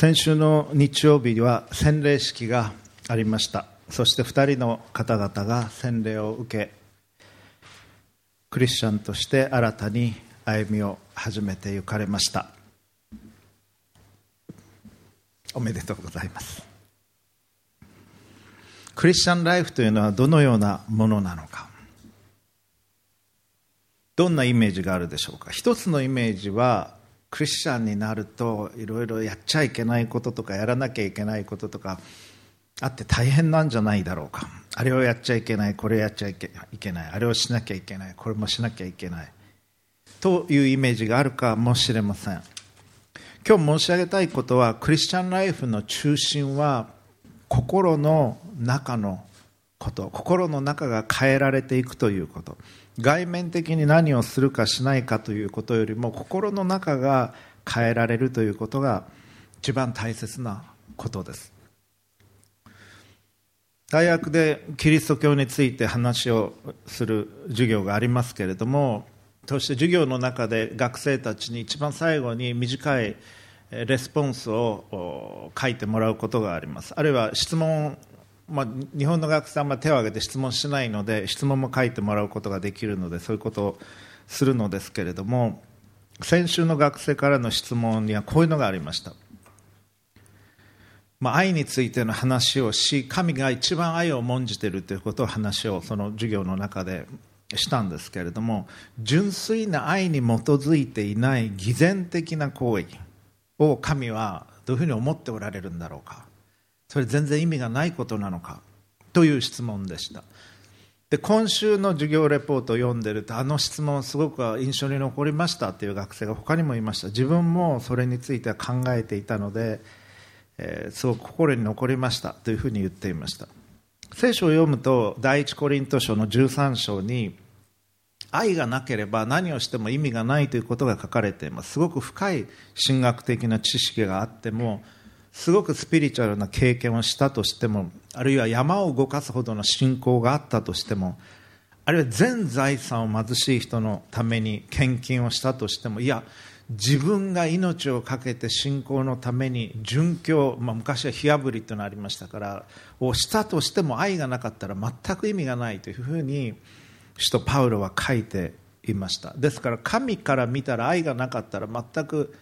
先週の日曜日は洗礼式がありました。そして2人の方々が洗礼を受けクリスチャンとして新たに歩みを始めて行かれました。おめでとうございます。クリスチャンライフというのはどのようなものなのか。どんなイメージがあるでしょうか。一つのイメージはクリスチャンになるといろいろやっちゃいけないこととかやらなきゃいけないこととかあって大変なんじゃないだろうか。あれをやっちゃいけないこれをやっちゃいけないあれをしなきゃいけないこれもしなきゃいけない。というイメージがあるかもしれません。今日申し上げたいことはクリスチャンライフの中心は心の中のこと。心の中が変えられていくということ。外面的に何をするかしないかということよりも心の中が変えられるということが一番大切なことです。大学でキリスト教について話をする授業がありますけれどもそして授業の中で学生たちに一番最後に短いレスポンスを書いてもらうことがあります。あるいは質問まあ、日本の学生はあんま手を挙げて質問しないので質問も書いてもらうことができるのでそういうことをするのですけれども先週の学生からの質問にはこういうのがありました、まあ、愛についての話をし神が一番愛を重んじているということを話をその授業の中でしたんですけれども純粋な愛に基づいていない偽善的な行為を神はどういうふうに思っておられるんだろうか。それ全然意味がないことなのか？という質問でした。で今週の授業レポートを読んでるとあの質問すごく印象に残りましたという学生が他にもいました。自分もそれについては考えていたので、えー、すごく心に残りましたというふうに言っていました。聖書を読むと第一コリント書の13章に愛がなければ何をしても意味がないということが書かれています。すごく深い神学的な知識があってもすごくスピリチュアルな経験をしたとしてもあるいは山を動かすほどの信仰があったとしてもあるいは全財産を貧しい人のために献金をしたとしてもいや自分が命を懸けて信仰のために殉教、まあ、昔は火あぶりというのがありましたからをしたとしても愛がなかったら全く意味がないというふうに使徒パウロは書いていました。ですから神から見たら愛がなかったら全く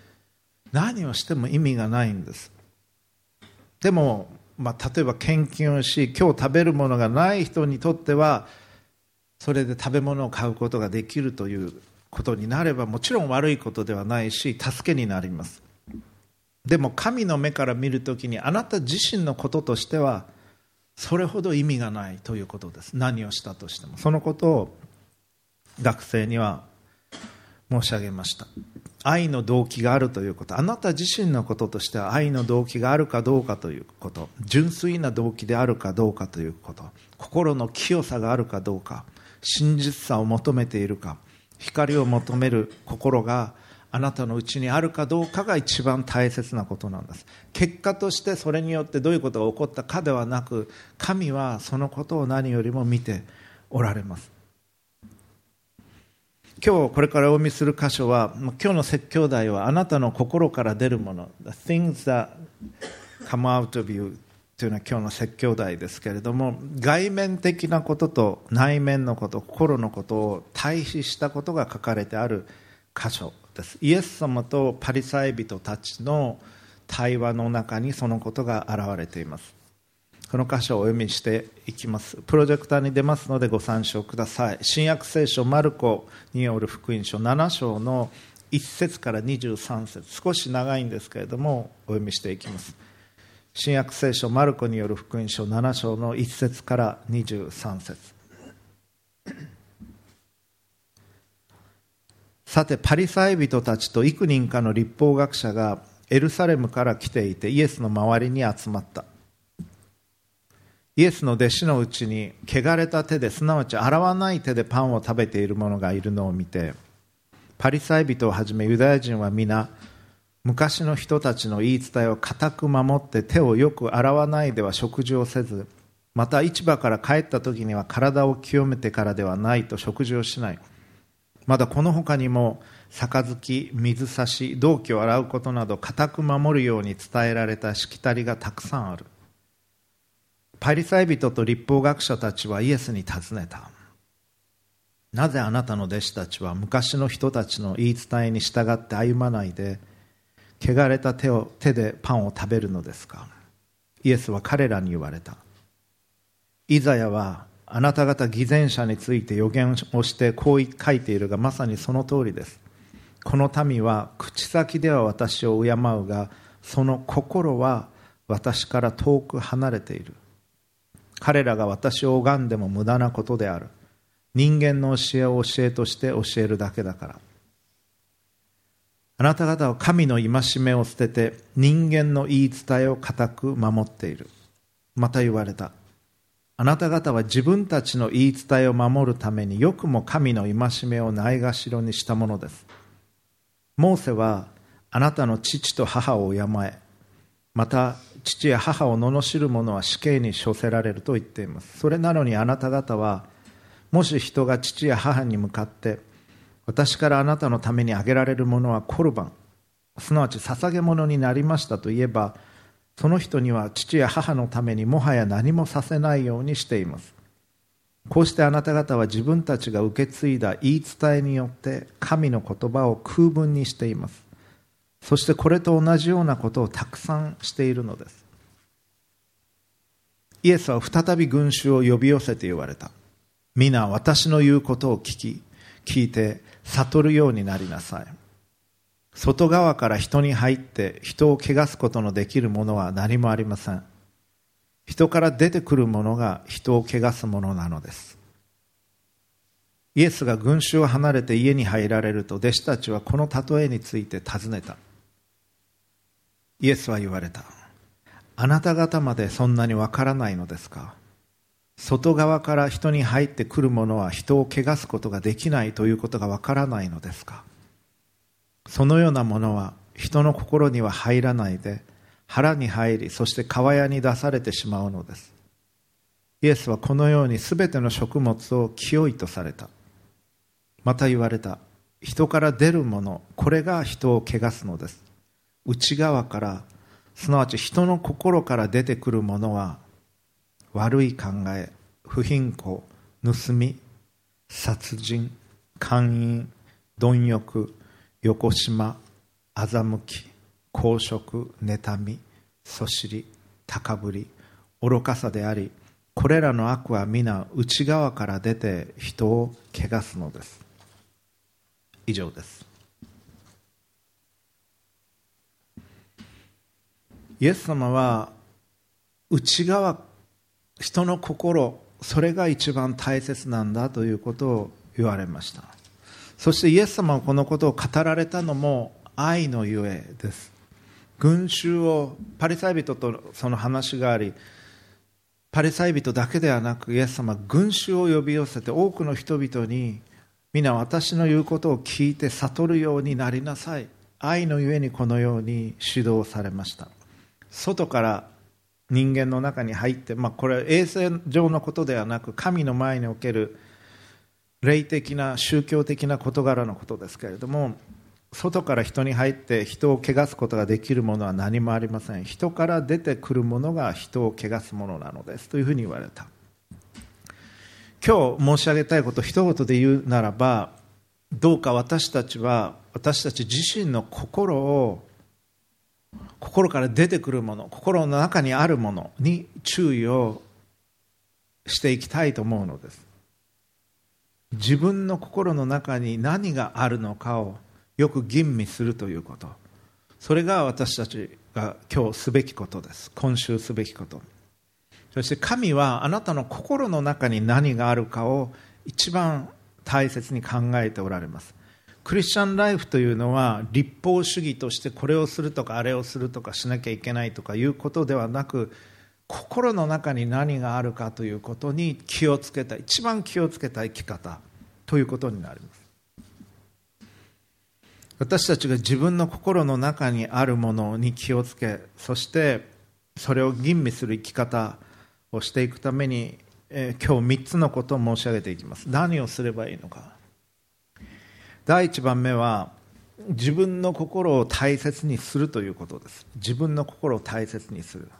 何をしても意味がないんです。でも、まあ、例えば献金をし今日食べるものがない人にとってはそれで食べ物を買うことができるということになればもちろん悪いことではないし助けになります。でも神の目から見るときにあなた自身のこととしてはそれほど意味がないということです。何をしたとしても。そのことを学生には申し上げました。愛の動機があるということ。あなた自身のこととしては愛の動機があるかどうかということ。純粋な動機であるかどうかということ。心の清さがあるかどうか。真実さを求めているか。光を求める心があなたのうちにあるかどうかが一番大切なことなんです。結果としてそれによってどういうことが起こったかではなく神はそのことを何よりも見ておられます。今日これからお読みする箇所は今日の説教題はあなたの心から出るもの。The things that come out of you というのは今日の説教題ですけれども外面的なことと内面のこと心のことを対比したことが書かれてある箇所です。イエス様とパリサイ人たちの対話の中にそのことが現れています。この箇所をお読みしていきます。プロジェクターに出ますのでご参照ください。新約聖書マルコによる福音書7章の1節から23節。少し長いんですけれどもお読みしていきます。新約聖書マルコによる福音書7章の1節から23節。さてパリサイ人たちと幾人かの立法学者がエルサレムから来ていてイエスの周りに集まった。イエスの弟子のうちに汚れた手ですなわち洗わない手でパンを食べている者がいるのを見てパリサイ人をはじめユダヤ人は皆昔の人たちの言い伝えを固く守って手をよく洗わないでは食事をせずまた市場から帰った時には体を清めてからではないと食事をしない。まだこの他にも杯水差し銅器を洗うことなど固く守るように伝えられたしきたりがたくさんある。パリサイ人と立法学者たちはイエスに尋ねた。なぜあなたの弟子たちは昔の人たちの言い伝えに従って歩まないで汚れた手を手でパンを食べるのですか？イエスは彼らに言われた。イザヤはあなた方偽善者について予言をしてこう書いているがまさにその通りです。この民は口先では私を敬うがその心は私から遠く離れている。彼らが私を拝んでも無駄なことである。人間の教えを教えとして教えるだけだから。あなた方は神の戒めを捨てて人間の言い伝えを固く守っている。また言われた。あなた方は自分たちの言い伝えを守るためによくも神の戒めをないがしろにしたものです。モーセはあなたの父と母を敬えまた父や母を罵る者は死刑に処せられると言っています。それなのにあなた方はもし人が父や母に向かって私からあなたのためにあげられるものはコルバンすなわち捧げ物になりましたと言えばその人には父や母のためにもはや何もさせないようにしています。こうしてあなた方は自分たちが受け継いだ言い伝えによって神の言葉を空文にしています。そしてこれと同じようなことをたくさんしているのです。イエスは再び群衆を呼び寄せて言われた。皆私の言うことを聞き聞いて悟るようになりなさい。外側から人に入って人を汚すことのできるものは何もありません。人から出てくるものが人を汚すものなのです。イエスが群衆を離れて家に入られると弟子たちはこの例えについて尋ねた。イエスは言われた。あなた方までそんなにわからないのですか？外側から人に入ってくるものは人を汚すことができないということがわからないのですか？そのようなものは人の心には入らないで腹に入りそして川屋に出されてしまうのです。イエスはこのように全ての食物を清いとされた。また言われた。人から出るものこれが人を汚すのです。内側からすなわち人の心から出てくるものは悪い考え不貧困盗み殺人姦淫貪欲横島欺き公職妬みそしり高ぶり愚かさでありこれらの悪は皆内側から出て人を汚すのです。以上です。イエス様は内側人の心それが一番大切なんだということを言われました。そしてイエス様はこのことを語られたのも愛のゆえです。群衆をパリサイ人とその話がありパリサイ人だけではなくイエス様は群衆を呼び寄せて多くの人々に皆私の言うことを聞いて悟るようになりなさい。愛のゆえにこのように指導されました。外から人間の中に入って、まあ、これは衛生上のことではなく神の前における霊的な宗教的な事柄のことですけれども外から人に入って人を汚すことができるものは何もありません。人から出てくるものが人を汚すものなのです。というふうに言われた。今日申し上げたいこと一言で言うならばどうか私たちは私たち自身の心を心から出てくるもの心の中にあるものに注意をしていきたいと思うのです。自分の心の中に何があるのかをよく吟味するということ。それが私たちが今日すべきことです。今週すべきこと。そして神はあなたの心の中に何があるかを一番大切に考えておられます。クリスチャンライフというのは立法主義としてこれをするとかあれをするとかしなきゃいけないとかいうことではなく心の中に何があるかということに気をつけた一番気をつけた生き方ということになります。私たちが自分の心の中にあるものに気をつけそしてそれを吟味する生き方をしていくために、えー、今日3つのことを申し上げていきます。何をすればいいのか。第一番目は自分の心を大切にするということです。自分の心を大切にする。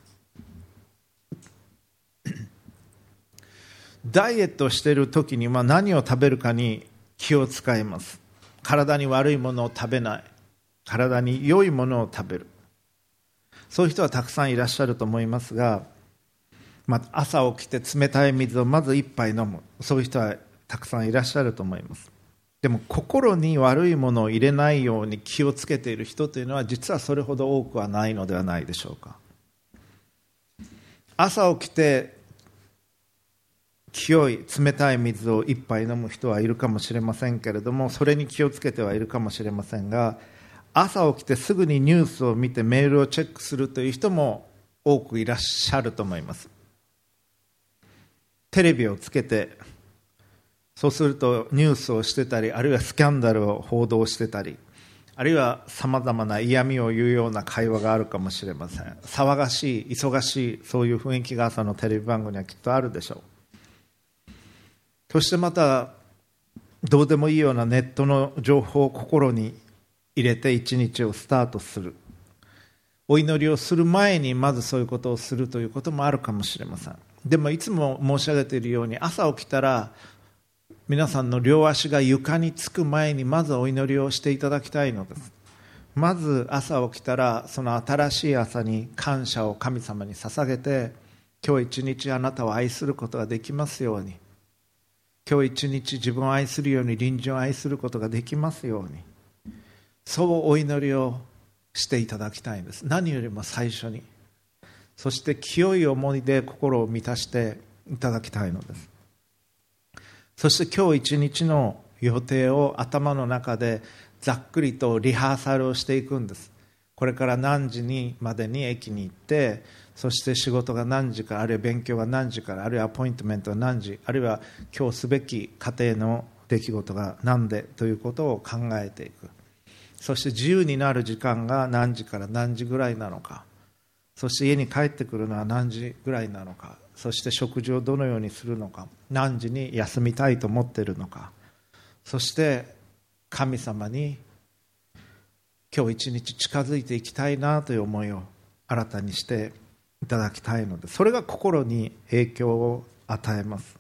ダイエットしている時には何を食べるかに気を使います。体に悪いものを食べない。体に良いものを食べる。そういう人はたくさんいらっしゃると思いますが、まあ、朝起きて冷たい水をまず一杯飲む。そういう人はたくさんいらっしゃると思います。でも心に悪いものを入れないように気をつけている人というのは実はそれほど多くはないのではないでしょうか。朝起きて清い冷たい水を一杯飲む人はいるかもしれませんけれどもそれに気をつけてはいるかもしれませんが朝起きてすぐにニュースを見てメールをチェックするという人も多くいらっしゃると思います。テレビをつけてそうするとニュースをしてたりあるいはスキャンダルを報道してたりあるいはさまざまな嫌味を言うような会話があるかもしれません。騒がしい忙しいそういう雰囲気が朝のテレビ番組にはきっとあるでしょう。そしてまたどうでもいいようなネットの情報を心に入れて一日をスタートする。お祈りをする前にまずそういうことをするということもあるかもしれません。でもいつも申し上げているように朝起きたら皆さんの両足が床につく前にまずお祈りをしていただきたいのです。まず朝起きたらその新しい朝に感謝を神様に捧げて今日一日あなたを愛することができますように。今日一日自分を愛するように隣人を愛することができますように。そうお祈りをしていただきたいんです。何よりも最初に。そして清い思いで心を満たしていただきたいのです。そして今日一日の予定を頭の中でざっくりとリハーサルをしていくんです。これから何時にまでに駅に行ってそして仕事が何時からあるいは勉強が何時からあるいはアポイントメントが何時あるいは今日すべき家庭の出来事が何でということを考えていく。そして自由になる時間が何時から何時ぐらいなのか。そして家に帰ってくるのは何時ぐらいなのか。そして食事をどのようにするのか何時に休みたいと思っているのかそして神様に今日一日近づいていきたいなという思いを新たにしていただきたいのでそれが心に影響を与えます。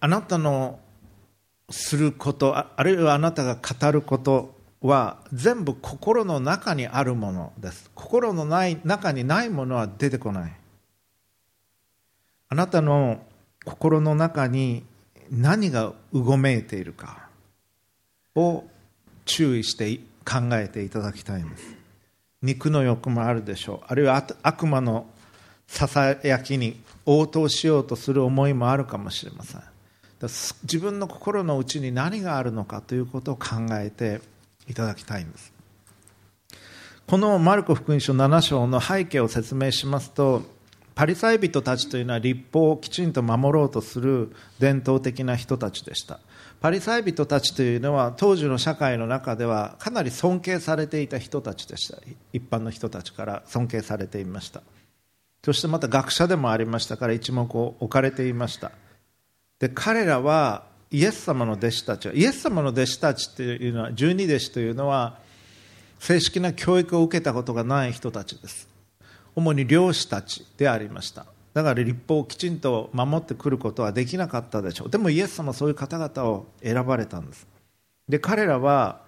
あなたのすることあるいはあなたが語ることは全部心の中にあるものです。心のない中にないものは出てこない。あなたの心の中に何がうごめいているかを注意して考えていただきたいんです。肉の欲もあるでしょう。あるいは悪魔のささやきに応答しようとする思いもあるかもしれません。自分の心の内に何があるのかということを考えていただきたいんです。このマルコ福音書7章の背景を説明しますとパリサイ人たちというのは立法をきちんと守ろうとする伝統的な人たちでした。パリサイ人たちというのは当時の社会の中ではかなり尊敬されていた人たちでした。一般の人たちから尊敬されていました。そしてまた学者でもありましたから一目置かれていました。で彼らはイエス様の弟子たちはイエス様の弟子たちというのは十二弟子というのは正式な教育を受けたことがない人たちです。主に漁師たちでありました。だから立法をきちんと守ってくることはできなかったでしょう。でもイエス様はそういう方々を選ばれたんです。で彼らは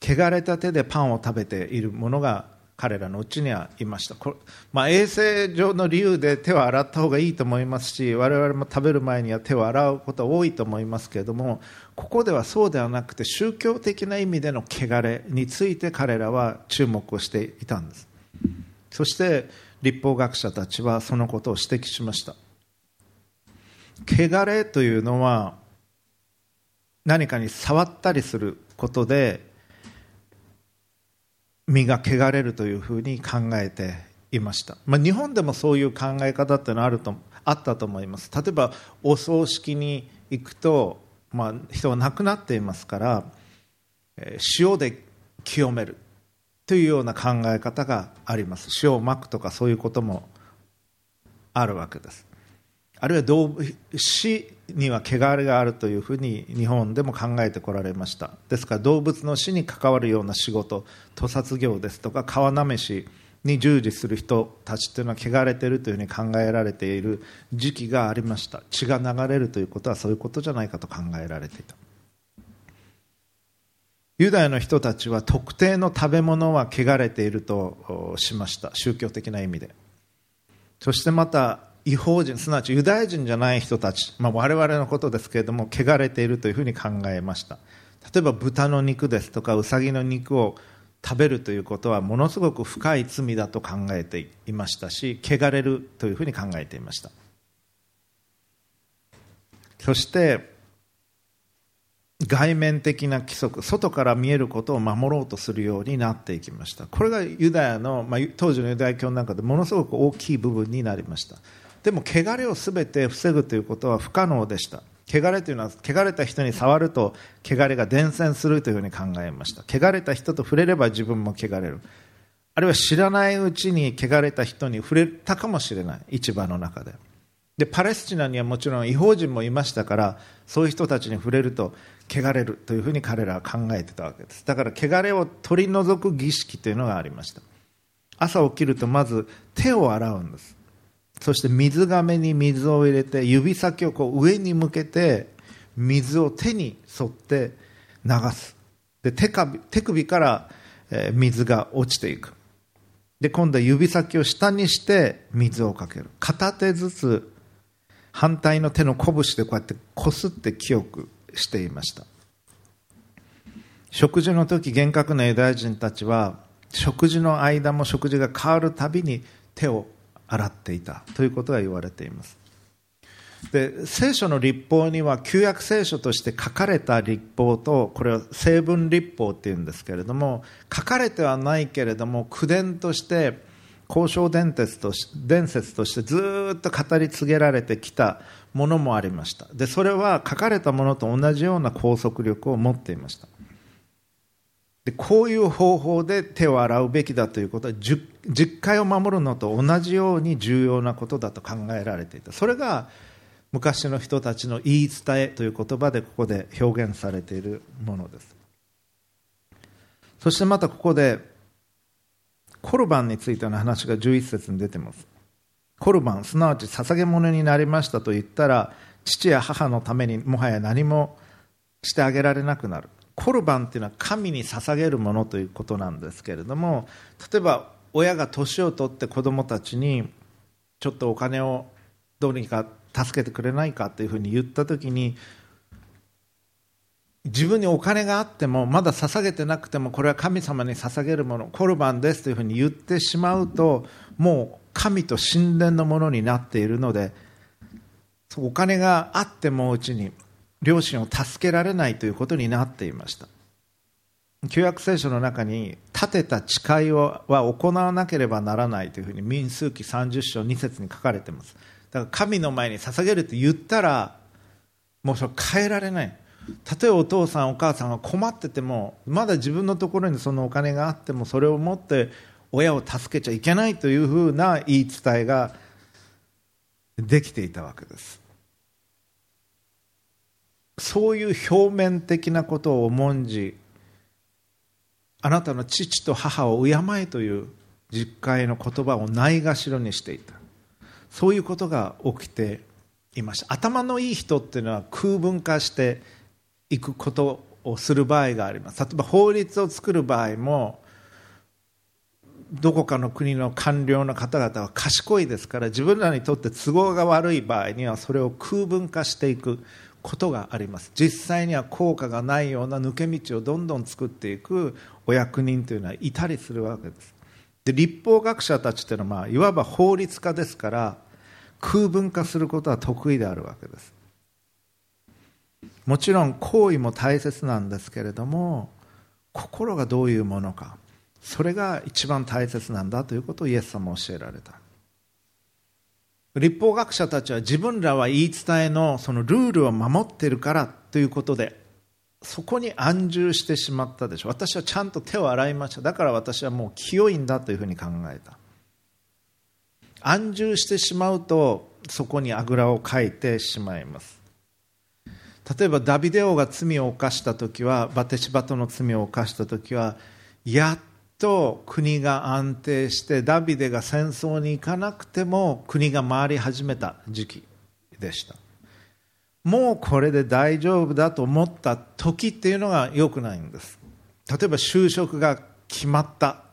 汚れた手でパンを食べているものが彼らのうちにはいました。これ、まあ、衛生上の理由で手を洗った方がいいと思いますし我々も食べる前には手を洗うことは多いと思いますけれどもここではそうではなくて宗教的な意味での汚れについて彼らは注目をしていたんです。そして立法学者たちはそのことを指摘しました。汚れというのは何かに触ったりすることで身が汚れるというふうに考えていました、まあ、日本でもそういう考え方っていうのはあるとあったと思います。例えばお葬式に行くと、まあ、人が亡くなっていますから、塩で清めるというような考え方があります。塩をまくとかそういうこともあるわけです。あるいは動物死には汚れがあるというふうに日本でも考えてこられました。ですから動物の死に関わるような仕事屠殺業ですとか川なめしに従事する人たちというのは汚れているというふうに考えられている時期がありました。血が流れるということはそういうことじゃないかと考えられていた。ユダヤの人たちは特定の食べ物は汚れているとしました。宗教的な意味で。そしてまた違法人すなわちユダヤ人じゃない人たち、まあ、我々のことですけれども汚れているというふうに考えました。例えば豚の肉ですとかウサギの肉を食べるということはものすごく深い罪だと考えていましたし汚れるというふうに考えていました。そして外面的な規則外から見えることを守ろうとするようになっていきました。これがユダヤの、まあ、当時のユダヤ教の中でものすごく大きい部分になりました。でも汚れを全て防ぐということは不可能でした。汚れというのは汚れた人に触ると汚れが伝染するというふうに考えました。汚れた人と触れれば自分も汚れる。あるいは知らないうちに汚れた人に触れたかもしれない。市場の中で。でパレスチナにはもちろん違法人もいましたからそういう人たちに触れると汚れるというふうに彼らは考えてたわけです。だから汚れを取り除く儀式というのがありました。朝起きるとまず手を洗うんです。そして水がめに水を入れて指先をこう上に向けて水を手に沿って流す。で手首手首から水が落ちていく。で今度は指先を下にして水をかける。片手ずつ反対の手の拳でこうやってこすって清くしていました。食事の時厳格なユダヤ人たちは食事の間も食事が変わるたびに手を洗っていたということが言われています。で聖書の立法には旧約聖書として書かれた立法とこれは成分立法っていうんですけれども書かれてはないけれども口伝として交渉伝説とし伝説としてずっと語り継げられてきたものもありました。でそれは書かれたものと同じような拘束力を持っていました。でこういう方法で手を洗うべきだということは実戒を守るのと同じように重要なことだと考えられていた。それが昔の人たちの言い伝えという言葉でここで表現されているものです。そしてまたここでコルバンについての話が11節に出てます。コルバンすなわち捧げ物になりましたと言ったら父や母のためにもはや何もしてあげられなくなる。コルバンっていうのは神に捧げるものということなんですけれども例えば親が年を取って子供たちにちょっとお金をどうにか助けてくれないかというふうに言った時に自分にお金があってもまだ捧げてなくてもこれは神様に捧げるものコルバンですというふうに言ってしまうともう神と神殿のものになっているのでお金があってもうちに両親を助けられないということになっていました。旧約聖書の中に立てた誓いは行わなければならないというふうに民数記30章2節に書かれています。だから神の前に捧げると言ったらもうそれ変えられない。たとえお父さんお母さんが困っててもまだ自分のところにそのお金があってもそれを持って親を助けちゃいけないというふうな言い伝えができていたわけです。そういう表面的なことを重んじあなたの父と母を敬えという実会の言葉をないがしろにしていた。そういうことが起きていました。頭のいい人っていうのは空文化していくことをする場合があります。例えば法律を作る場合もどこかの国の官僚の方々は賢いですから自分らにとって都合が悪い場合にはそれを空文化していく。ことがあります。実際には効果がないような抜け道をどんどん作っていくお役人というのはいたりするわけです。で立法学者たちというのは、まあ、いわば法律家ですから空文化することは得意であるわけです。もちろん行為も大切なんですけれども心がどういうものかそれが一番大切なんだということをイエス様は教えられた。立法学者たちは自分らは言い伝えのそのルールを守ってるからということでそこに安住してしまったでしょ。私はちゃんと手を洗いました。だから私はもう清いんだというふうに考えた。安住してしまうとそこにあぐらをかいてしまいます。例えばダビデ王が罪を犯した時はバテシバとの罪を犯した時はやっと国が安定してダビデが戦争に行かなくても国が回り始めた時期でした。もうこれで大丈夫だと思った時っていうのが良くないんです。例えば就職が決まった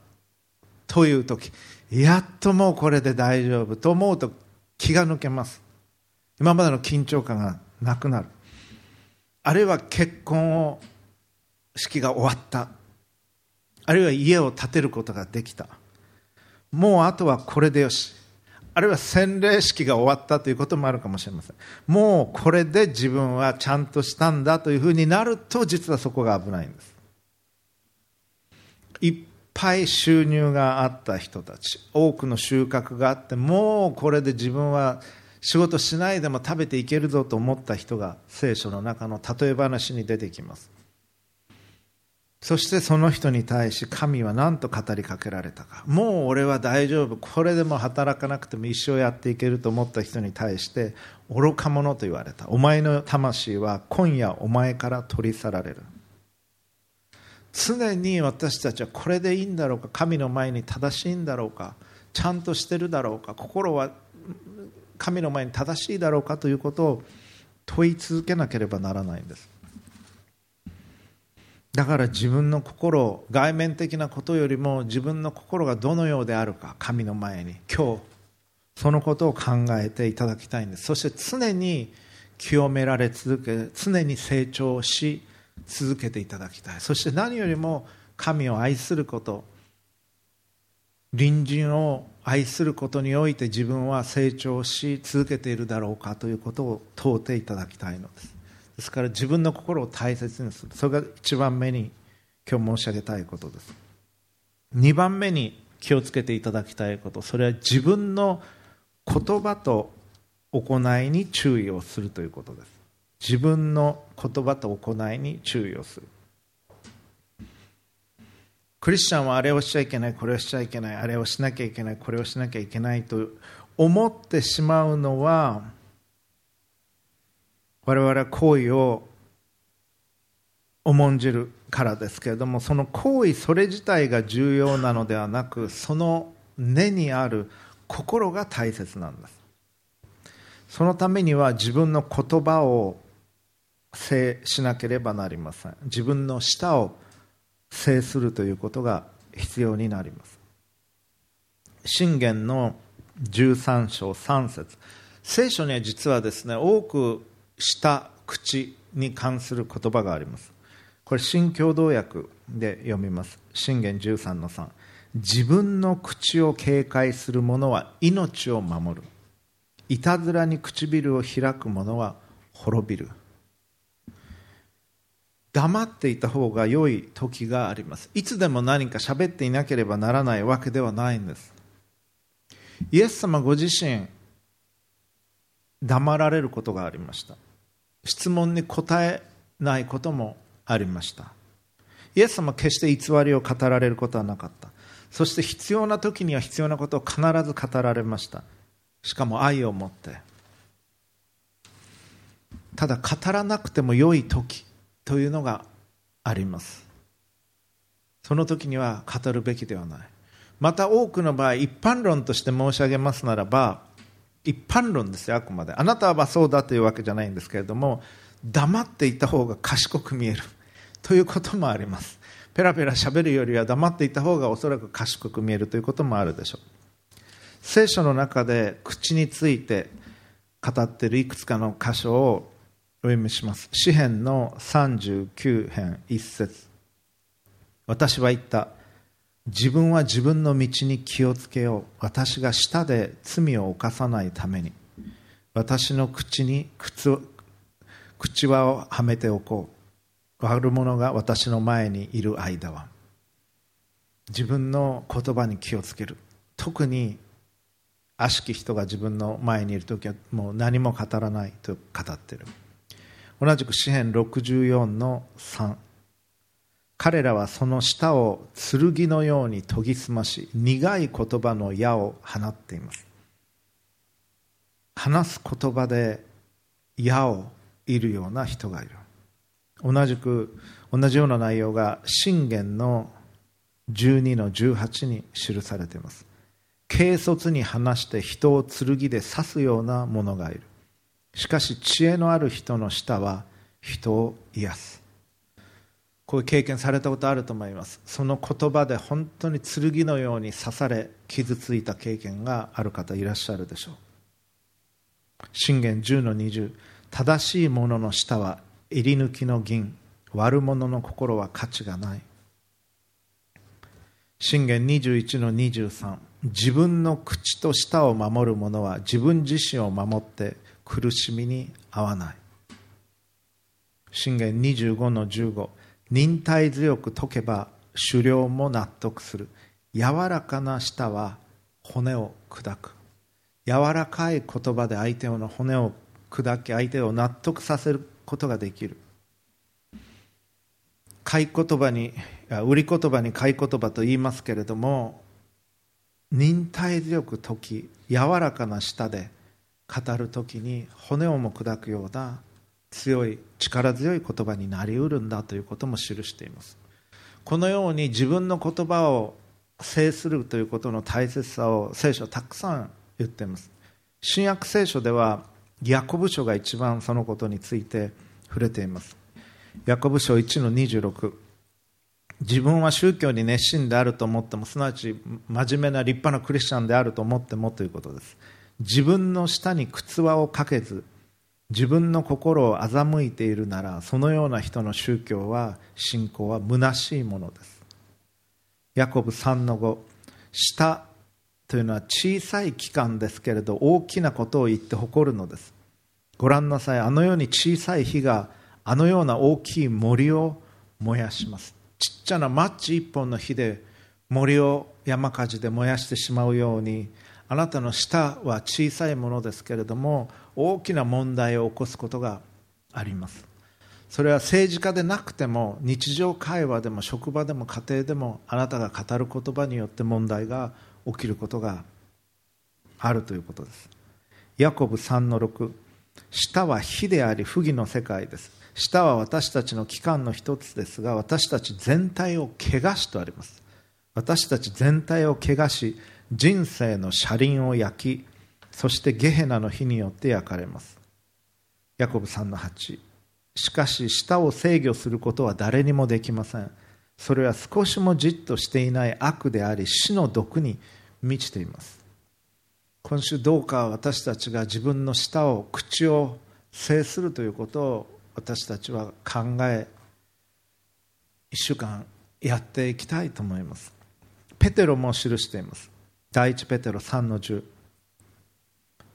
という時やっともうこれで大丈夫と思うと気が抜けます。今までの緊張感がなくなる。あるいは結婚を式が終わった。あるいは家を建てることができた。もうあとはこれでよし。あるいは洗礼式が終わったということもあるかもしれません。もうこれで自分はちゃんとしたんだというふうになると実はそこが危ないんです。いっぱい収入があった人たち。多くの収穫があってもうこれで自分は仕事しないでも食べていけるぞと思った人が聖書の中の例え話に出てきます。そしてその人に対し神は何と語りかけられたか。もう俺は大丈夫。これでも働かなくても一生やっていけると思った人に対して愚か者と言われた。お前の魂は今夜お前から取り去られる。常に私たちはこれでいいんだろうか。神の前に正しいんだろうか。ちゃんとしてるだろうか。心は神の前に正しいだろうかということを問い続けなければならないんです。だから自分の心外面的なことよりも自分の心がどのようであるか神の前に今日そのことを考えていただきたいんです。そして常に清められ続け常に成長し続けていただきたい。そして何よりも神を愛すること隣人を愛することにおいて自分は成長し続けているだろうかということを問うていただきたいのです。ですから自分の心を大切にする。それが一番目に今日申し上げたいことです。2番目に気をつけていただきたいこと。それは自分の言葉と行いに注意をするということです。自分の言葉と行いに注意をする。クリスチャンはあれをしちゃいけないこれをしちゃいけないあれをしなきゃいけないこれをしなきゃいけないと思ってしまうのは我々は行為を重んじるからですけれどもその行為それ自体が重要なのではなくその根にある心が大切なんです。そのためには自分の言葉を制しなければなりません。自分の舌を制するということが必要になります。信玄の13章3節。聖書には実はですね多く舌口に関する言葉があります。これ新共同訳で読みます。信玄13の3自分の口を警戒する者は命を守る。いたずらに唇を開く者は滅びる。黙っていた方が良い時があります。いつでも何か喋っていなければならないわけではないんです。イエス様ご自身黙られることがありました。質問に答えないこともありました。イエス様は決して偽りを語られることはなかった。そして必要な時には必要なことを必ず語られました。しかも愛を持って。ただ語らなくても良い時というのがあります。その時には語るべきではない。また多くの場合一般論として申し上げますならば一般論ですよあくまで。あなたはそうだというわけじゃないんですけれども黙っていた方が賢く見える。ということもあります。ペラペラ喋るよりは黙っていた方がおそらく賢く見えるということもあるでしょう。聖書の中で口について語っているいくつかの箇所をお読みします。詩篇の39編1節。私は言った。自分は自分の道に気をつけよう。私が舌で罪を犯さないために。私の口に靴口輪をはめておこう。悪者が私の前にいる間は。自分の言葉に気をつける。特に悪しき人が自分の前にいる時はもう何も語らないと語っている。同じく詩篇64の3彼らはその舌を剣のように研ぎ澄まし苦い言葉の矢を放っています。話す言葉で矢をいるような人がいる。同じく同じような内容が信玄の12の18に記されています。軽率に話して人を剣で刺すようなものがいる。しかし知恵のある人の舌は人を癒す。こういう経験されたことあると思います。その言葉で本当に剣のように刺され傷ついた経験がある方いらっしゃるでしょう。信玄10の20正しい者の舌は襟抜きの銀悪者の心は価値がない。信玄21の23自分の口と舌を守る者は自分自身を守って苦しみに合わない。信玄25の15忍耐強く解けば狩猟も納得する。柔らかな舌は骨を砕く。柔らかい言葉で相手の骨を砕き相手を納得させることができる。買い言葉に売り言葉に買い言葉と言いますけれども忍耐強く解き柔らかな舌で語る時に骨をも砕くような強い力強い言葉になりうるんだということも記しています。このように自分の言葉を制するということの大切さを聖書はたくさん言っています。新約聖書ではヤコブ書が一番そのことについて触れています。ヤコブ書1の26自分は宗教に熱心であると思ってもすなわち真面目な立派なクリスチャンであると思ってもということです。自分の下に靴輪をかけず自分の心を欺いているならそのような人の宗教は信仰は虚しいものです。ヤコブ3の5下というのは小さい器官ですけれど大きなことを言って誇るのです。ご覧なさいあのように小さい火があのような大きい森を燃やします。ちっちゃなマッチ一本の火で森を山火事で燃やしてしまうようにあなたの舌は小さいものですけれども大きな問題を起こすことがあります。それは政治家でなくても日常会話でも職場でも家庭でもあなたが語る言葉によって問題が起きることがあるということです。ヤコブ3の6舌は火であり不義の世界です。舌は私たちの器官の一つですが私たち全体を汚しとあります。私たち全体を汚し人生の車輪を焼きそしてゲヘナの火によって焼かれます。ヤコブ3の8しかし舌を制御することは誰にもできません。それは少しもじっとしていない悪であり死の毒に満ちています。今週どうか私たちが自分の舌を口を制するということを私たちは考え1週間やっていきたいと思います。ペテロも記しています。第一ペテロ3の10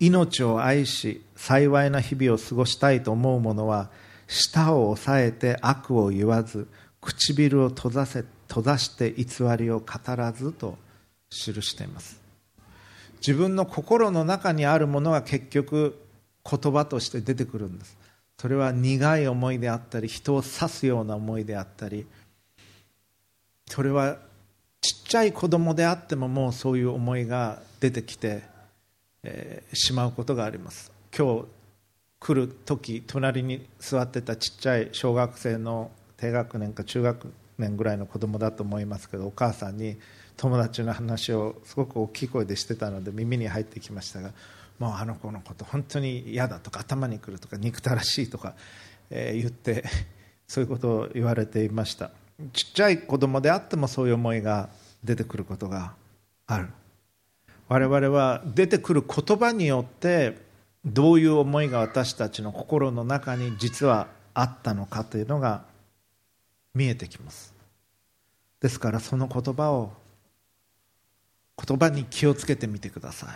命を愛し幸いな日々を過ごしたいと思う者は舌を抑えて悪を言わず唇を閉ざせ閉ざして偽りを語らずと記しています。自分の心の中にあるものが結局言葉として出てくるんです。それは苦い思いであったり人を刺すような思いであったりそれはちっちゃい子供であってももうそういう思いが出てきて、えー、しまうことがあります。今日来る時隣に座ってたちっちゃい小学生の低学年か中学年ぐらいの子供だと思いますけどお母さんに友達の話をすごく大きい声でしてたので耳に入ってきましたがもうあの子のこと本当に嫌だとか頭にくるとか憎たらしいとか、えー、言ってそういうことを言われていました。ちっちゃい子供であってもそういう思いが出てくることがある。我々は出てくる言葉によってどういう思いが私たちの心の中に実はあったのかというのが見えてきます。ですからその言葉を言葉に気をつけてみてください。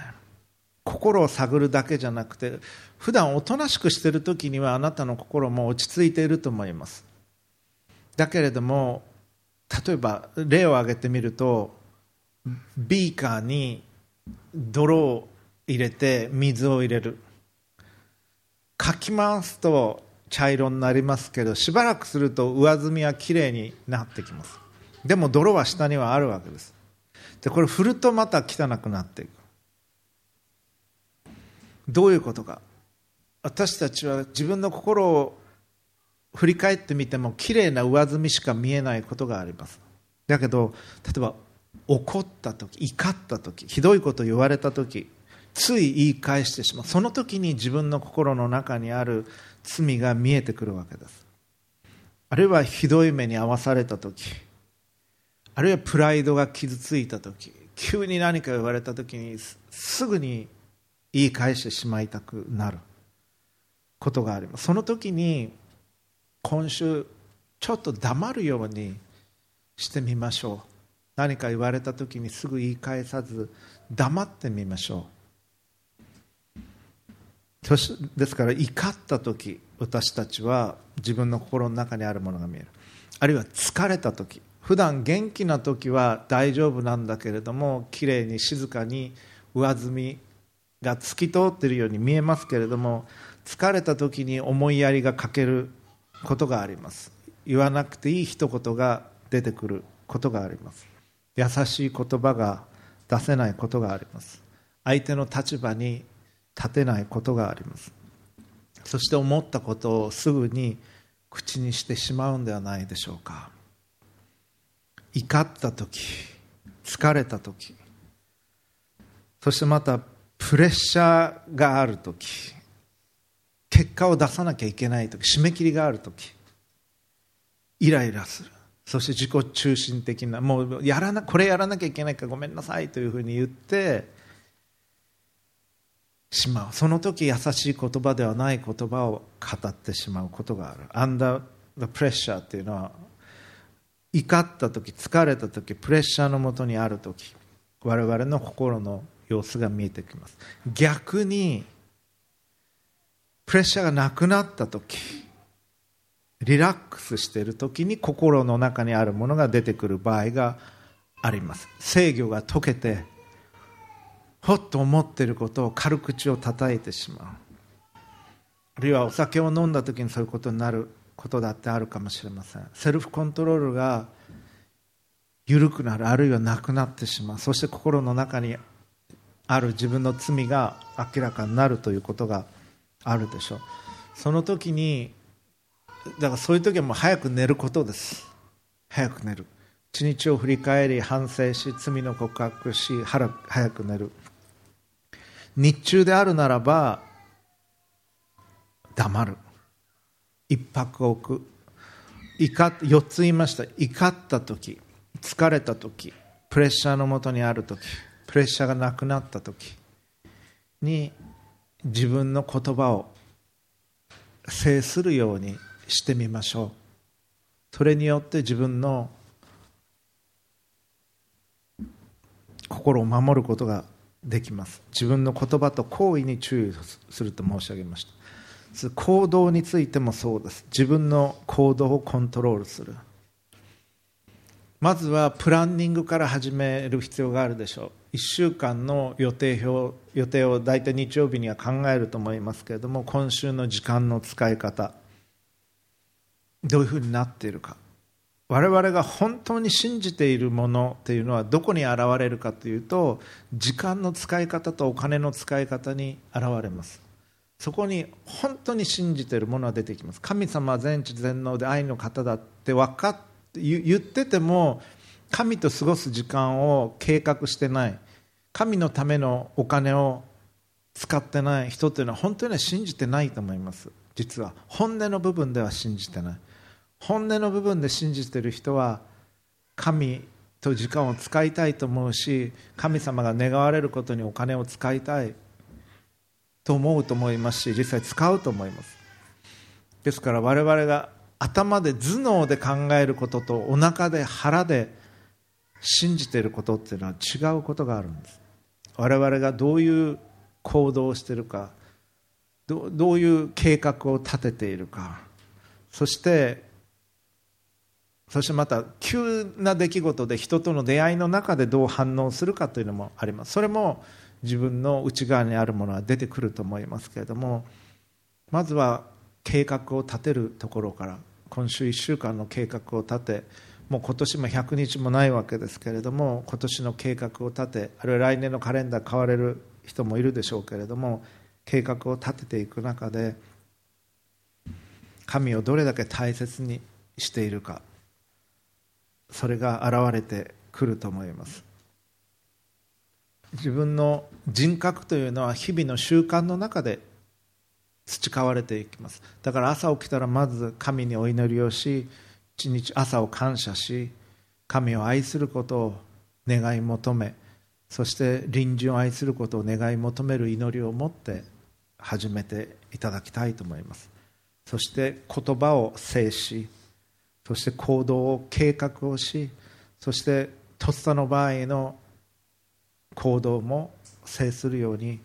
心を探るだけじゃなくて普段おとなしくしている時にはあなたの心も落ち着いていると思います。だけれども例えば例を挙げてみるとビーカーに泥を入れて水を入れる。かき回すと茶色になりますけどしばらくすると上澄みはきれいになってきます。でも泥は下にはあるわけです。でこれ振るとまた汚くなっていく。どういうことか。私たちは自分の心を振り返ってみても綺麗な上積みしか見えないことがあります。だけど例えば怒った時怒った時ひどいこと言われた時つい言い返してしまう。その時に自分の心の中にある罪が見えてくるわけです。あるいはひどい目に遭わされた時あるいはプライドが傷ついた時急に何か言われた時にすぐに言い返してしまいたくなることがあります。その時に今週ちょっと黙るようにしてみましょう。何か言われた時にすぐ言い返さず黙ってみましょう。ですから怒った時私たちは自分の心の中にあるものが見える。あるいは疲れた時。普段元気な時は大丈夫なんだけれどもきれいに静かに上積みが透き通っているように見えますけれども疲れた時に思いやりが欠けることがあります。言わなくていい一言が出てくることがあります。優しい言葉が出せないことがあります。相手の立場に立てないことがあります。そして思ったことをすぐに口にしてしまうんではないでしょうか。怒った時疲れた時そしてまたプレッシャーがある時結果を出さなきゃいけない時締め切りがある時イライラする。そして自己中心的なもうやらなこれやらなきゃいけないからごめんなさいというふうに言ってしまう。その時優しい言葉ではない言葉を語ってしまうことがある。アンダー・ザ・プレッシャーっていうのは怒った時疲れた時プレッシャーのもとにある時我々の心の様子が見えてきます。逆にプレッシャーがなくなった時リラックスしている時に心の中にあるものが出てくる場合があります。制御が解けてほっと思っていることを軽口を叩いてしまう。あるいはお酒を飲んだ時にそういうことになることだってあるかもしれません。セルフコントロールが緩くなるあるいはなくなってしまう。そして心の中にある自分の罪が明らかになるということがあるでしょ。その時にだからそういう時はもう早く寝ることです。早く寝る。一日を振り返り反省し罪の告白し早く寝る。日中であるならば黙る。一泊置く。怒4つ言いました。怒った時疲れた時プレッシャーのもとにある時プレッシャーがなくなった時に自分の言葉を制するようにしてみましょう。それによって自分の心を守ることができます。自分の言葉と行為に注意すると申し上げました。行動についてもそうです。自分の行動をコントロールする。まずはプランニングから始める必要があるでしょう。1週間の予定表予定を大体日曜日には考えると思いますけれども今週の時間の使い方。どういうふうになっているか。我々が本当に信じているものというのはどこに現れるかというと時間の使い方とお金の使い方に現れます。そこに本当に信じているものは出てきます。神様は全知全能で愛の方だって分かって言ってても神と過ごす時間を計画してない。神のためのお金を使ってない人というのは本当には信じてないと思います。実は本音の部分では信じてない。本音の部分で信じてる人は神と時間を使いたいと思うし神様が願われることにお金を使いたいと思うと思いますし実際使うと思います。ですから我々が頭で頭脳で考えることとお腹で腹で信じていることっていうのは違うことがあるんです。我々がどういう行動をしているかどういう計画を立てているか。そしてそしてまた急な出来事で人との出会いの中でどう反応するかというのもあります。それも自分の内側にあるものは出てくると思いますけれどもまずは計画を立てるところから今週1週間の計画を立てもう今年も100日もないわけですけれども今年の計画を立てあるいは来年のカレンダー買われる人もいるでしょうけれども計画を立てていく中で神をどれだけ大切にしているかそれが現れてくると思います。自分の人格というのは日々の習慣の中で培われていきます。だから朝起きたらまず神にお祈りをし一日朝を感謝し神を愛することを願い求めそして隣人を愛することを願い求める祈りを持って始めていただきたいと思います。そして言葉を制しそして行動を計画をしそしてとっさの場合の行動も制するように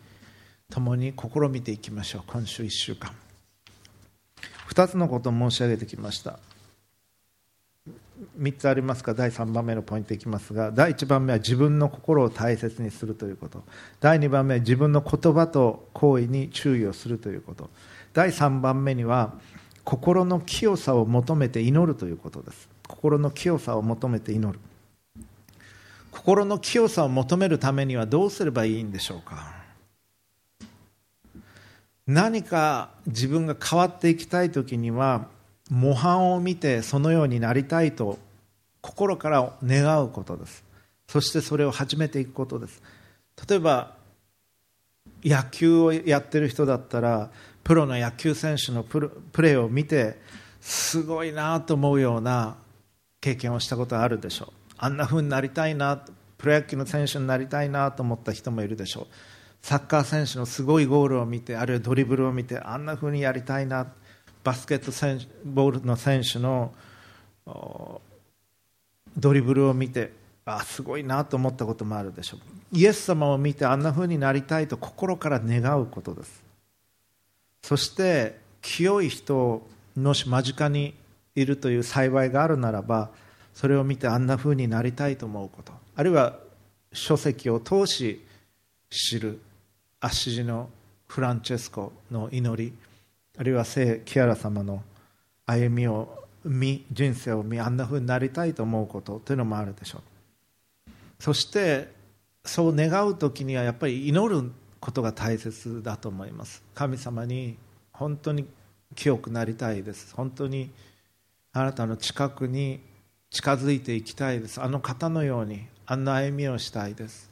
共に試みていきましょう。今週1週間。2つのことを申し上げてきました。3つありますか？第3番目のポイントいきますが第1番目は自分の心を大切にするということ。第2番目は自分の言葉と行為に注意をするということ。第3番目には心の清さを求めて祈るということです。心の清さを求めて祈る。心の清さを求めるためにはどうすればいいんでしょうか？何か自分が変わっていきたい時には模範を見てそのようになりたいと心から願うことです。そしてそれを始めていくことです。例えば野球をやってる人だったらプロの野球選手のプレーを見てすごいなと思うような経験をしたことあるでしょう。あんな風になりたいなプロ野球の選手になりたいなと思った人もいるでしょう。サッカー選手のすごいゴールを見てあるいはドリブルを見てあんな風にやりたいなバスケット選手ボールの選手のドリブルを見てあすごいなと思ったこともあるでしょう。イエス様を見てあんな風になりたいと心から願うことです。そして清い人の間近にいるという幸いがあるならばそれを見てあんな風になりたいと思うこと。あるいは書籍を通し知るアッシジのフランチェスコの祈り。あるいは聖キアラ様の歩みを見人生を見あんな風になりたいと思うことというのもあるでしょう。そしてそう願う時にはやっぱり祈ることが大切だと思います。神様に本当に清くなりたいです。本当にあなたの近くに近づいていきたいです。あの方のようにあんな歩みをしたいです。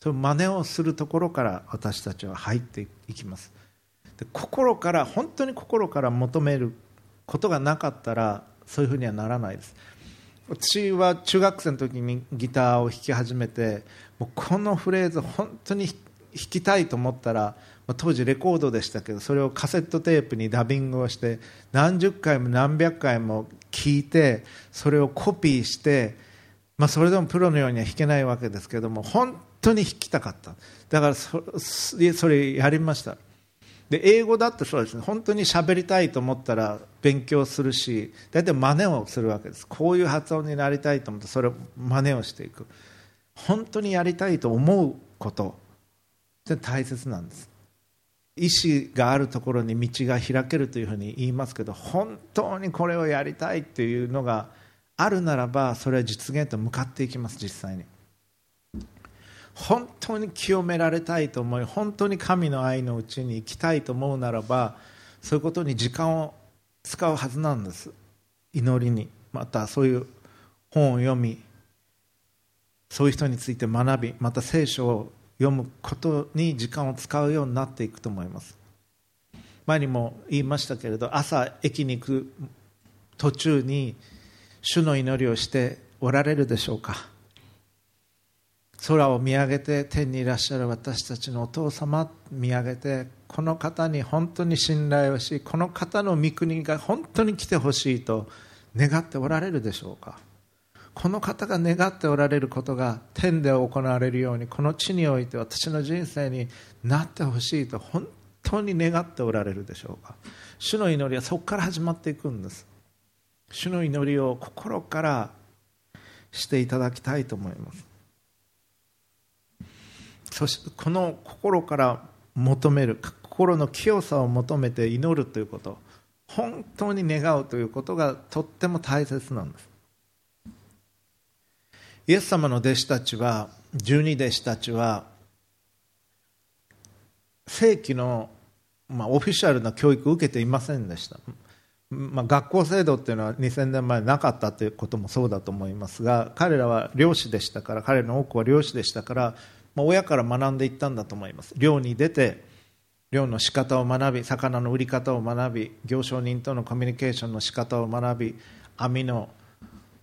その真似をするところから私たちは入っていきます。心から本当に心から求めることがなかったらそういうふうにはならないです。私は中学生の時にギターを弾き始めてもうこのフレーズ本当に弾きたいと思ったら当時レコードでしたけどそれをカセットテープにダビングをして何十回も何百回も聞いてそれをコピーして、まあ、それでもプロのようには弾けないわけですけども本当に弾きたかった。だからそれやりました。で英語だってそうですね。本当に喋りたいと思ったら勉強するし大体真似をするわけです。こういう発音になりたいと思ってそれを真似をしていく。本当にやりたいと思うことって大切なんです。意思があるところに道が開けるというふうに言いますけど本当にこれをやりたいっていうのがあるならばそれは実現と向かっていきます実際に。本当に清められたいと思い本当に神の愛のうちに行きたいと思うならばそういうことに時間を使うはずなんです。祈りに。またそういう本を読みそういう人について学びまた聖書を読むことに時間を使うようになっていくと思います。前にも言いましたけれど朝駅に行く途中に主の祈りをしておられるでしょうか。空を見上げて天にいらっしゃる私たちのお父様見上げてこの方に本当に信頼をしこの方の御国が本当に来てほしいと願っておられるでしょうか。この方が願っておられることが天で行われるようにこの地において私の人生になってほしいと本当に願っておられるでしょうか。主の祈りはそこから始まっていくんです。主の祈りを心からしていただきたいと思います。そしてこの心から求める心の清さを求めて祈るということ本当に願うということがとっても大切なんです。イエス様の弟子たちは十二弟子たちは世紀のまあ、オフィシャルな教育を受けていませんでした、まあ、学校制度っていうのは2000年前なかったということもそうだと思いますが彼らは漁師でしたから彼の多くは漁師でしたから、まあ、親から学んでいったんだと思います。漁に出て漁の仕方を学び魚の売り方を学び行商人とのコミュニケーションの仕方を学び網の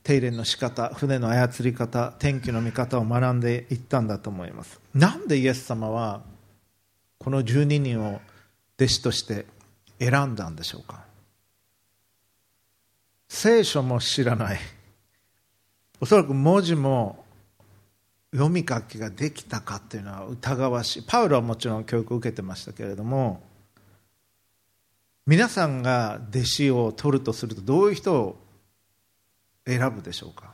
手入れの仕方船の操り方天気の見方を学んでいったんだと思います。なんでイエス様はこの12人を弟子として選んだんでしょうか？聖書も知らない。おそらく文字も読み書きができたかっていうのは疑わしい。パウロはもちろん教育を受けてましたけれども皆さんが弟子を取るとするとどういう人を選ぶでしょうか？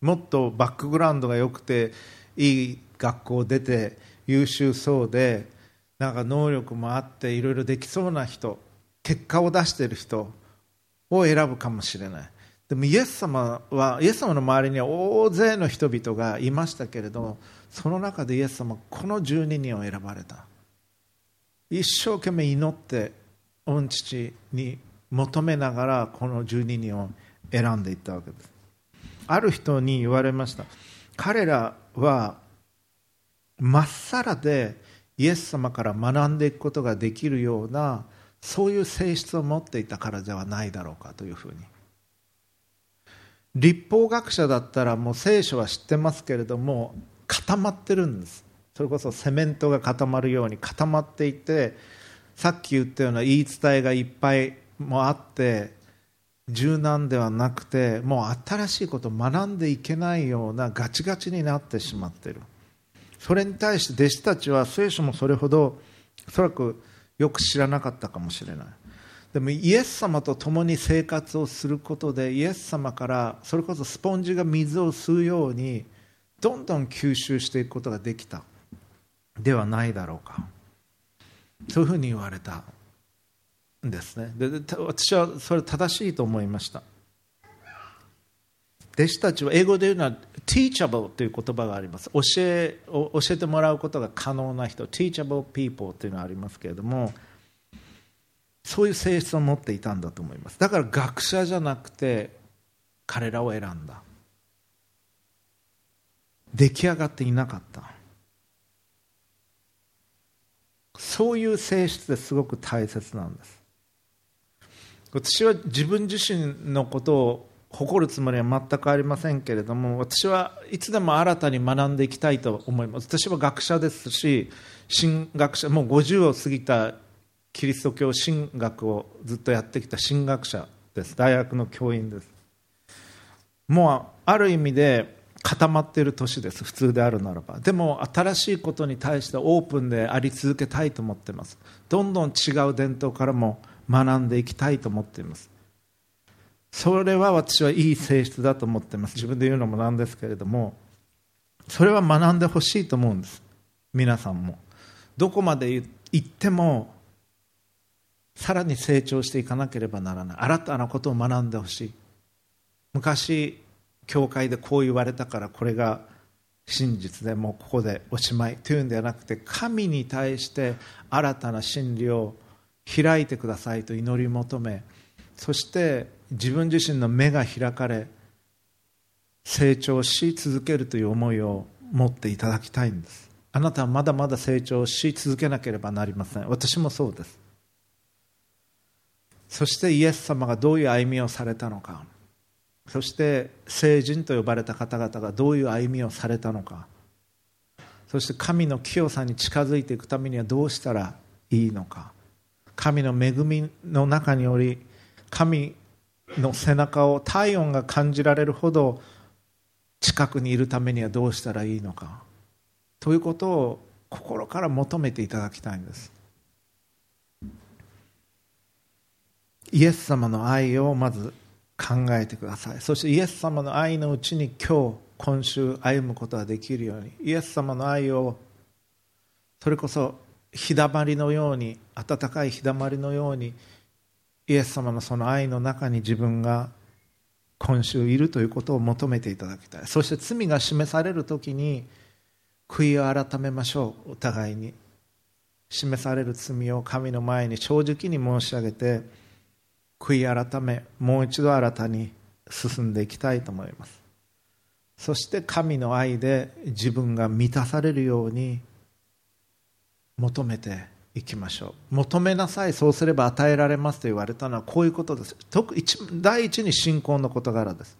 もっとバックグラウンドが良くていい学校出て優秀そうでなんか能力もあっていろいろできそうな人結果を出している人を選ぶかもしれない。でもイエス様はイエス様の周りには大勢の人々がいましたけれどその中でイエス様はこの12人を選ばれた。一生懸命祈って御父に求めながらこの12人を選んでいったわけです。ある人に言われました。彼らはまっさらでイエス様から学んでいくことができるようなそういう性質を持っていたからではないだろうかというふうに立法学者だったらもう聖書は知ってますけれども固まってるんです。それこそセメントが固まるように固まっていてさっき言ったような言い伝えがいっぱいもあって柔軟ではなくてもう新しいことを学んでいけないようなガチガチになってしまってる。それに対して弟子たちは聖書もそれほどおそらくよく知らなかったかもしれない。でもイエス様と共に生活をすることでイエス様からそれこそスポンジが水を吸うようにどんどん吸収していくことができた。ではないだろうか。そういうふうに言われた。んですね。で私はそれ正しいと思いました。弟子たちは英語で言うのは teachable という言葉があります。教え教えてもらうことが可能な人。teachable people というのがありますけれどもそういう性質を持っていたんだと思います。だから学者じゃなくて彼らを選んだ。出来上がっていなかった。そういう性質ですごく大切なんです。私は自分自身のことを誇るつもりは全くありませんけれども私はいつでも新たに学んでいきたいと思います。私は学者ですし神学者もう50を過ぎたキリスト教神学をずっとやってきた神学者です。大学の教員です。もうある意味で固まっている年です。普通であるならば。でも新しいことに対してオープンであり続けたいと思っています。どんどん違う伝統からも学んでいきたいと思っています。それは私はいい性質だと思っています。自分で言うのもなんですけれども。それは学んでほしいと思うんです。皆さんも。どこまで行ってもさらに成長していかなければならない。新たなことを学んでほしい。昔教会でこう言われたからこれが真実でもうここでおしまいというんではなくて神に対して新たな真理を開いてくださいと祈り求めそして自分自身の目が開かれ成長し続けるという思いを持っていただきたいんです。あなたはまだまだ成長し続けなければなりません。私もそうです。そしてイエス様がどういう歩みをされたのか。そして聖人と呼ばれた方々がどういう歩みをされたのか。そして神の清さに近づいていくためにはどうしたらいいのか。神の恵みの中により神の背中を体温が感じられるほど近くにいるためにはどうしたらいいのか。ということを心から求めていただきたいんです。イエス様の愛をまず考えてください。そしてイエス様の愛のうちに今日今週歩むことができるようにイエス様の愛をそれこそ日だまりのように温かい日だまりのようにイエス様のその愛の中に自分が今週いるということを求めていただきたい。そして罪が示される時に悔いを改めましょう。お互いに示される罪を神の前に正直に申し上げて悔い改めもう一度新たに進んでいきたいと思います。そして神の愛で自分が満たされるように求めていきましょう。求めなさいそうすれば与えられますと言われたのはこういうことです。特第一に信仰の事柄です。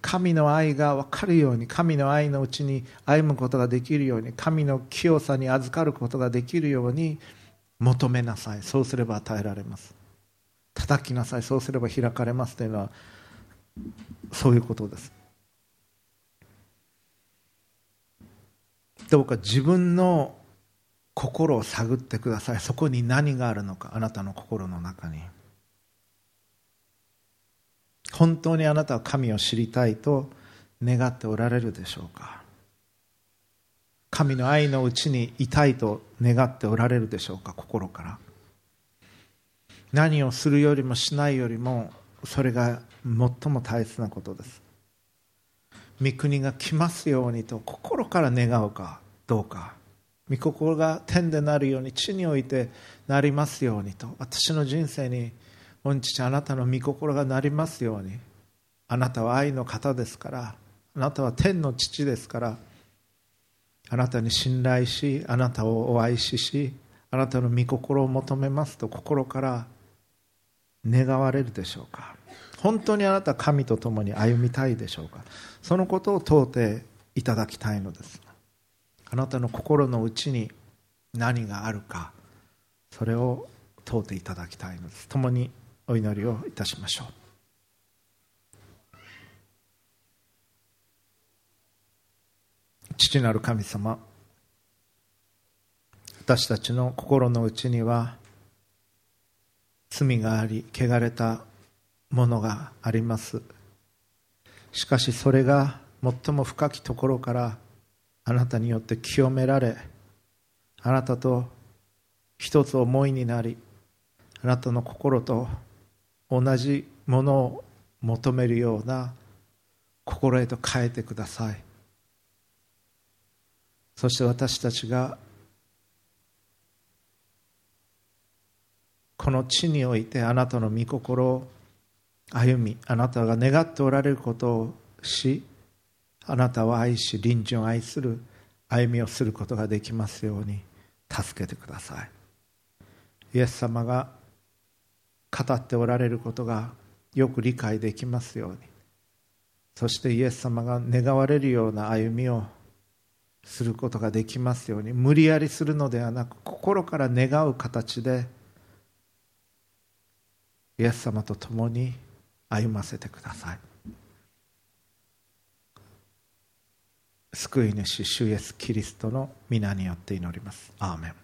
神の愛が分かるように神の愛のうちに歩むことができるように神の清さに預かることができるように求めなさい。そうすれば与えられます。叩きなさい。そうすれば開かれますというのはそういうことです。どうか自分の心を探ってください。そこに何があるのかあなたの心の中に。本当にあなたは神を知りたいと願っておられるでしょうか。神の愛のうちにいたいと願っておられるでしょうか心から。何をするよりもしないよりもそれが最も大切なことです。御国が来ますようにと心から願うかどうか。御心が天でなるように地においてなりますようにと私の人生に御父あなたの御心がなりますように。あなたは愛の方ですからあなたは天の父ですからあなたに信頼しあなたをお愛ししあなたの御心を求めますと心から願われるでしょうか？本当にあなた神と共に歩みたいでしょうか？そのことを問うていただきたいのです。あなたの心の内に何があるか？それを問うていただきたいのです。共にお祈りをいたしましょう。父なる神様私たちの心の内には罪があり汚れたものがあります。しかしそれが最も深きところからあなたによって清められあなたと一つ思いになりあなたの心と同じものを求めるような心へと変えてください。そして私たちがこの地においてあなたの御心を歩みあなたが願っておられることをしあなたを愛し隣人を愛する歩みをすることができますように助けてください。イエス様が語っておられることがよく理解できますように。そしてイエス様が願われるような歩みをすることができますように無理やりするのではなく心から願う形でイエス様と共に歩ませてください。救い主主イエスキリストの皆によって祈ります。アーメン。